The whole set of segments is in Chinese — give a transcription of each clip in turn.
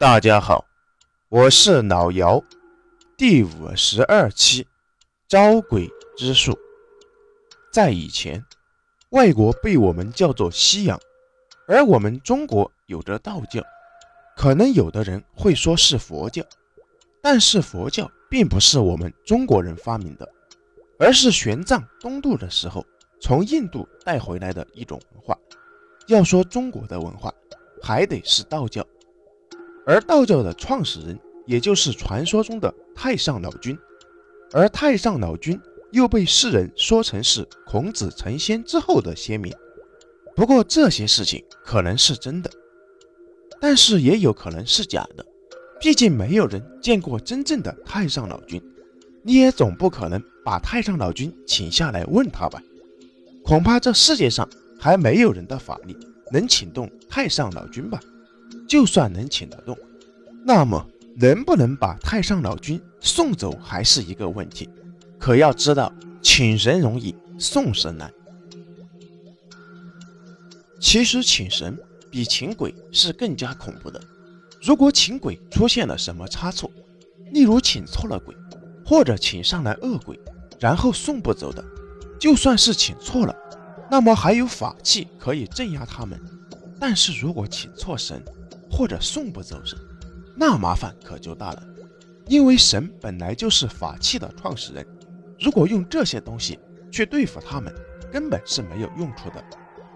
大家好，我是老姚，第五十二期招鬼之术。在以前，外国被我们叫做西洋，而我们中国有着道教，可能有的人会说是佛教，但是佛教并不是我们中国人发明的，而是玄奘东渡的时候从印度带回来的一种文化。要说中国的文化，还得是道教。而道教的创始人，也就是传说中的太上老君，而太上老君又被世人说成是孔子成仙之后的先民。不过这些事情可能是真的，但是也有可能是假的，毕竟没有人见过真正的太上老君，你也总不可能把太上老君请下来问他吧？恐怕这世界上还没有人的法力能请动太上老君吧？就算能请得动，那么能不能把太上老君送走还是一个问题。可要知道，请神容易送神难。其实请神比请鬼是更加恐怖的。如果请鬼出现了什么差错，例如请错了鬼，或者请上来恶鬼，然后送不走的，就算是请错了，那么还有法器可以镇压他们。但是如果请错神，或者送不走神，那麻烦可就大了。因为神本来就是法器的创始人，如果用这些东西去对付他们，根本是没有用处的。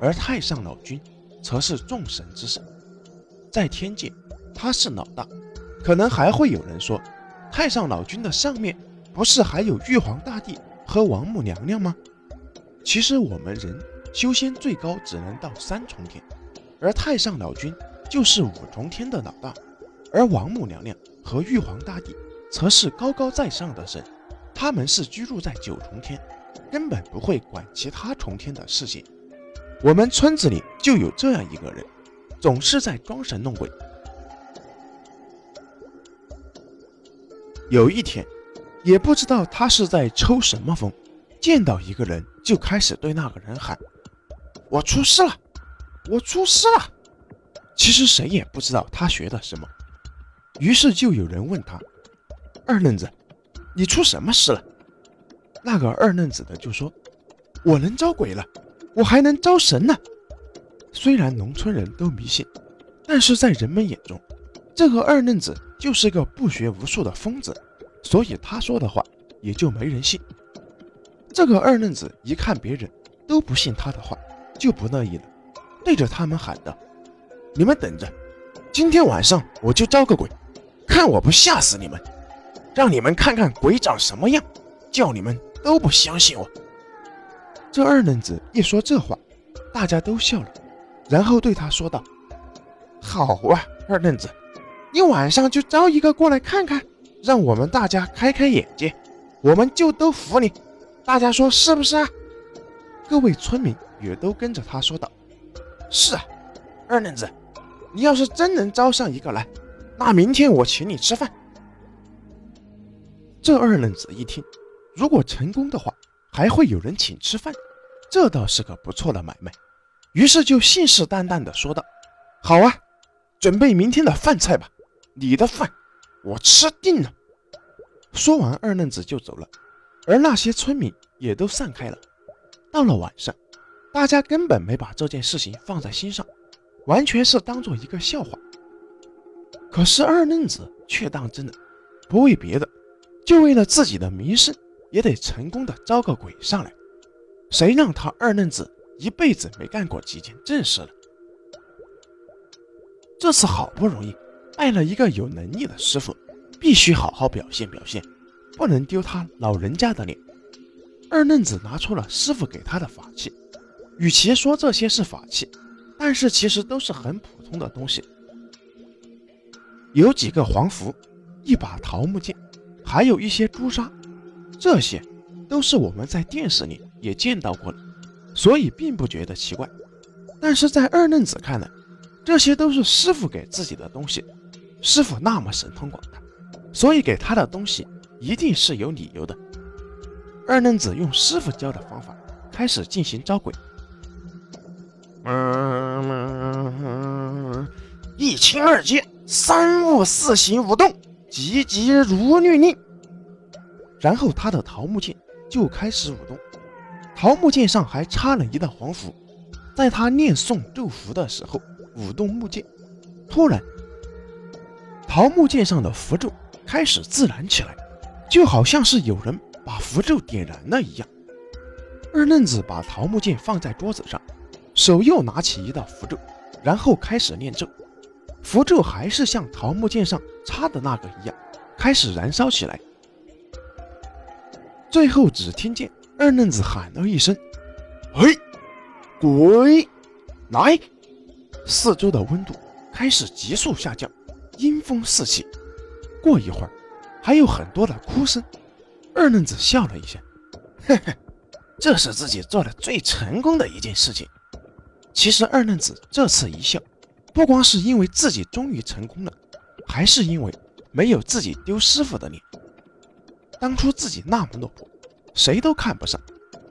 而太上老君则是众神之神，在天界他是老大。可能还会有人说，太上老君的上面不是还有玉皇大帝和王母娘娘吗？其实我们人修仙最高只能到三重天，而太上老君。就是五重天的老大，而王母娘娘和玉皇大帝则是高高在上的神，他们是居住在九重天，根本不会管其他重天的事情。我们村子里就有这样一个人，总是在装神弄鬼。有一天，也不知道他是在抽什么风，见到一个人就开始对那个人喊：“我出事了，我出事了。”其实谁也不知道他学的什么，于是就有人问他：“二愣子，你出什么事了？”那个二愣子的就说：“我能招鬼了，我还能招神呢。”虽然农村人都迷信，但是在人们眼中，这个二愣子就是个不学无术的疯子，所以他说的话也就没人信。这个二愣子一看别人都不信他的话，就不乐意了，对着他们喊道。你们等着，今天晚上我就招个鬼，看我不吓死你们，让你们看看鬼长什么样，叫你们都不相信我。这二愣子一说这话，大家都笑了，然后对他说道：“好啊，二愣子，你晚上就招一个过来看看，让我们大家开开眼界，我们就都服你。大家说是不是啊？”各位村民也都跟着他说道：“是啊，二愣子。”你要是真能招上一个来，那明天我请你吃饭。这二愣子一听，如果成功的话，还会有人请吃饭，这倒是个不错的买卖。于是就信誓旦旦地说道：“好啊，准备明天的饭菜吧，你的饭我吃定了。”说完，二愣子就走了，而那些村民也都散开了。到了晚上，大家根本没把这件事情放在心上。完全是当做一个笑话，可是二愣子却当真了，不为别的，就为了自己的名声，也得成功的招个鬼上来。谁让他二愣子一辈子没干过几件正事了？这次好不容易拜了一个有能力的师傅，必须好好表现表现，不能丢他老人家的脸。二愣子拿出了师傅给他的法器，与其说这些是法器。但是其实都是很普通的东西，有几个黄符，一把桃木剑，还有一些朱砂，这些都是我们在电视里也见到过的，所以并不觉得奇怪。但是在二愣子看来，这些都是师傅给自己的东西，师傅那么神通广大，所以给他的东西一定是有理由的。二愣子用师傅教的方法开始进行招鬼。嗯，一清二净，三物四行五动，急急如律令。然后他的桃木剑就开始舞动，桃木剑上还插了一道黄符。在他念诵咒符的时候，舞动木剑，突然，桃木剑上的符咒开始自燃起来，就好像是有人把符咒点燃了一样。二愣子把桃木剑放在桌子上，手又拿起一道符咒，然后开始念咒。符咒还是像桃木剑上插的那个一样，开始燃烧起来。最后只听见二愣子喊了一声：“嘿，鬼，来！”四周的温度开始急速下降，阴风四起。过一会儿，还有很多的哭声。二愣子笑了一下：“嘿嘿，这是自己做的最成功的一件事情。”其实二愣子这次一笑。不光是因为自己终于成功了，还是因为没有自己丢师傅的脸。当初自己那么落魄，谁都看不上，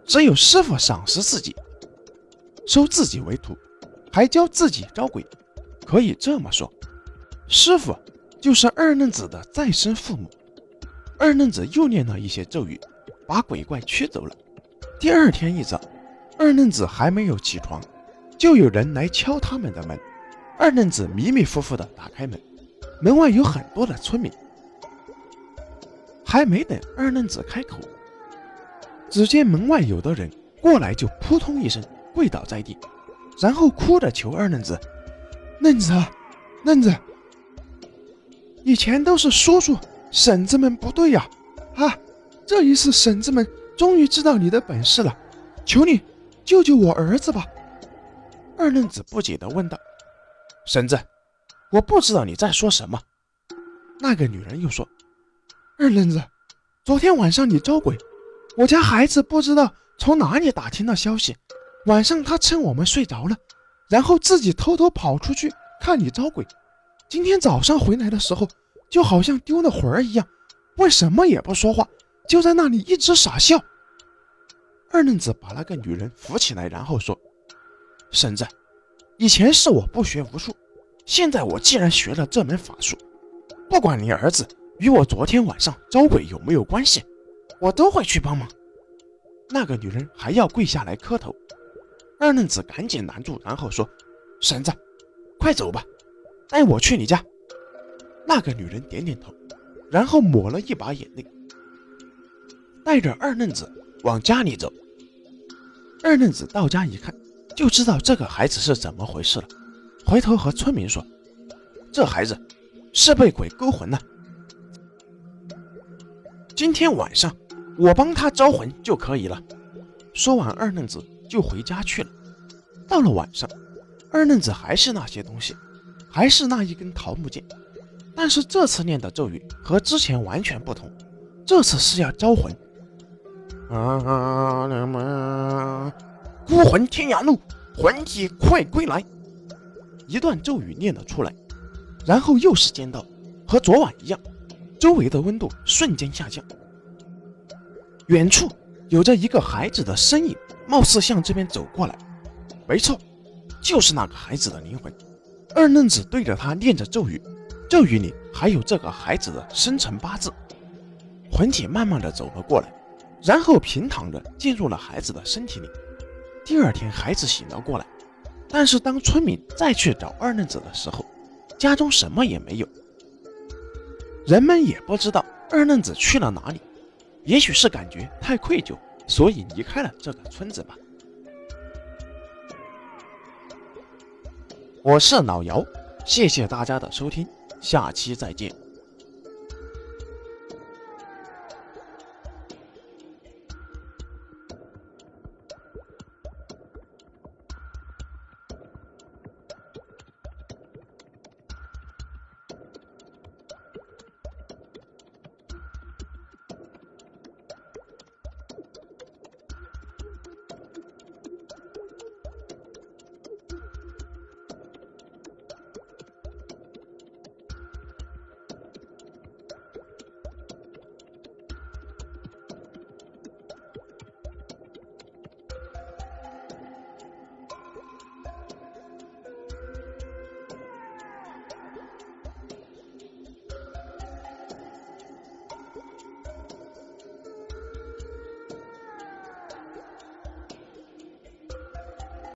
只有师傅赏识自己，收自己为徒，还教自己招鬼。可以这么说，师傅就是二愣子的再生父母。二愣子又念了一些咒语，把鬼怪驱走了。第二天一早，二愣子还没有起床，就有人来敲他们的门。二愣子迷迷糊糊地打开门，门外有很多的村民。还没等二愣子开口，只见门外有的人过来，就扑通一声跪倒在地，然后哭着求二愣子：“愣子，愣子，以前都是叔叔婶子们不对呀，啊，这一次婶子们终于知道你的本事了，求你救救我儿子吧！”二愣子不解地问道。婶子，我不知道你在说什么。那个女人又说：“二愣子，昨天晚上你招鬼，我家孩子不知道从哪里打听到消息，晚上他趁我们睡着了，然后自己偷偷跑出去看你招鬼。今天早上回来的时候，就好像丢了魂儿一样，问什么也不说话，就在那里一直傻笑。”二愣子把那个女人扶起来，然后说：“婶子。”以前是我不学无术，现在我既然学了这门法术，不管你儿子与我昨天晚上招鬼有没有关系，我都会去帮忙。那个女人还要跪下来磕头，二愣子赶紧拦住，然后说：“婶子，快走吧，带我去你家。”那个女人点点头，然后抹了一把眼泪，带着二愣子往家里走。二愣子到家一看。就知道这个孩子是怎么回事了。回头和村民说：“这孩子是被鬼勾魂了。今天晚上我帮他招魂就可以了。”说完，二愣子就回家去了。到了晚上，二愣子还是那些东西，还是那一根桃木剑，但是这次念的咒语和之前完全不同。这次是要招魂。啊啊啊啊啊！孤魂天涯路，魂体快归来。一段咒语念了出来，然后又是尖刀，和昨晚一样，周围的温度瞬间下降。远处有着一个孩子的身影，貌似向这边走过来。没错，就是那个孩子的灵魂。二愣子对着他念着咒语，咒语里还有这个孩子的生辰八字。魂体慢慢的走了过来，然后平躺着进入了孩子的身体里。第二天，孩子醒了过来，但是当村民再去找二愣子的时候，家中什么也没有。人们也不知道二愣子去了哪里，也许是感觉太愧疚，所以离开了这个村子吧。我是老姚，谢谢大家的收听，下期再见。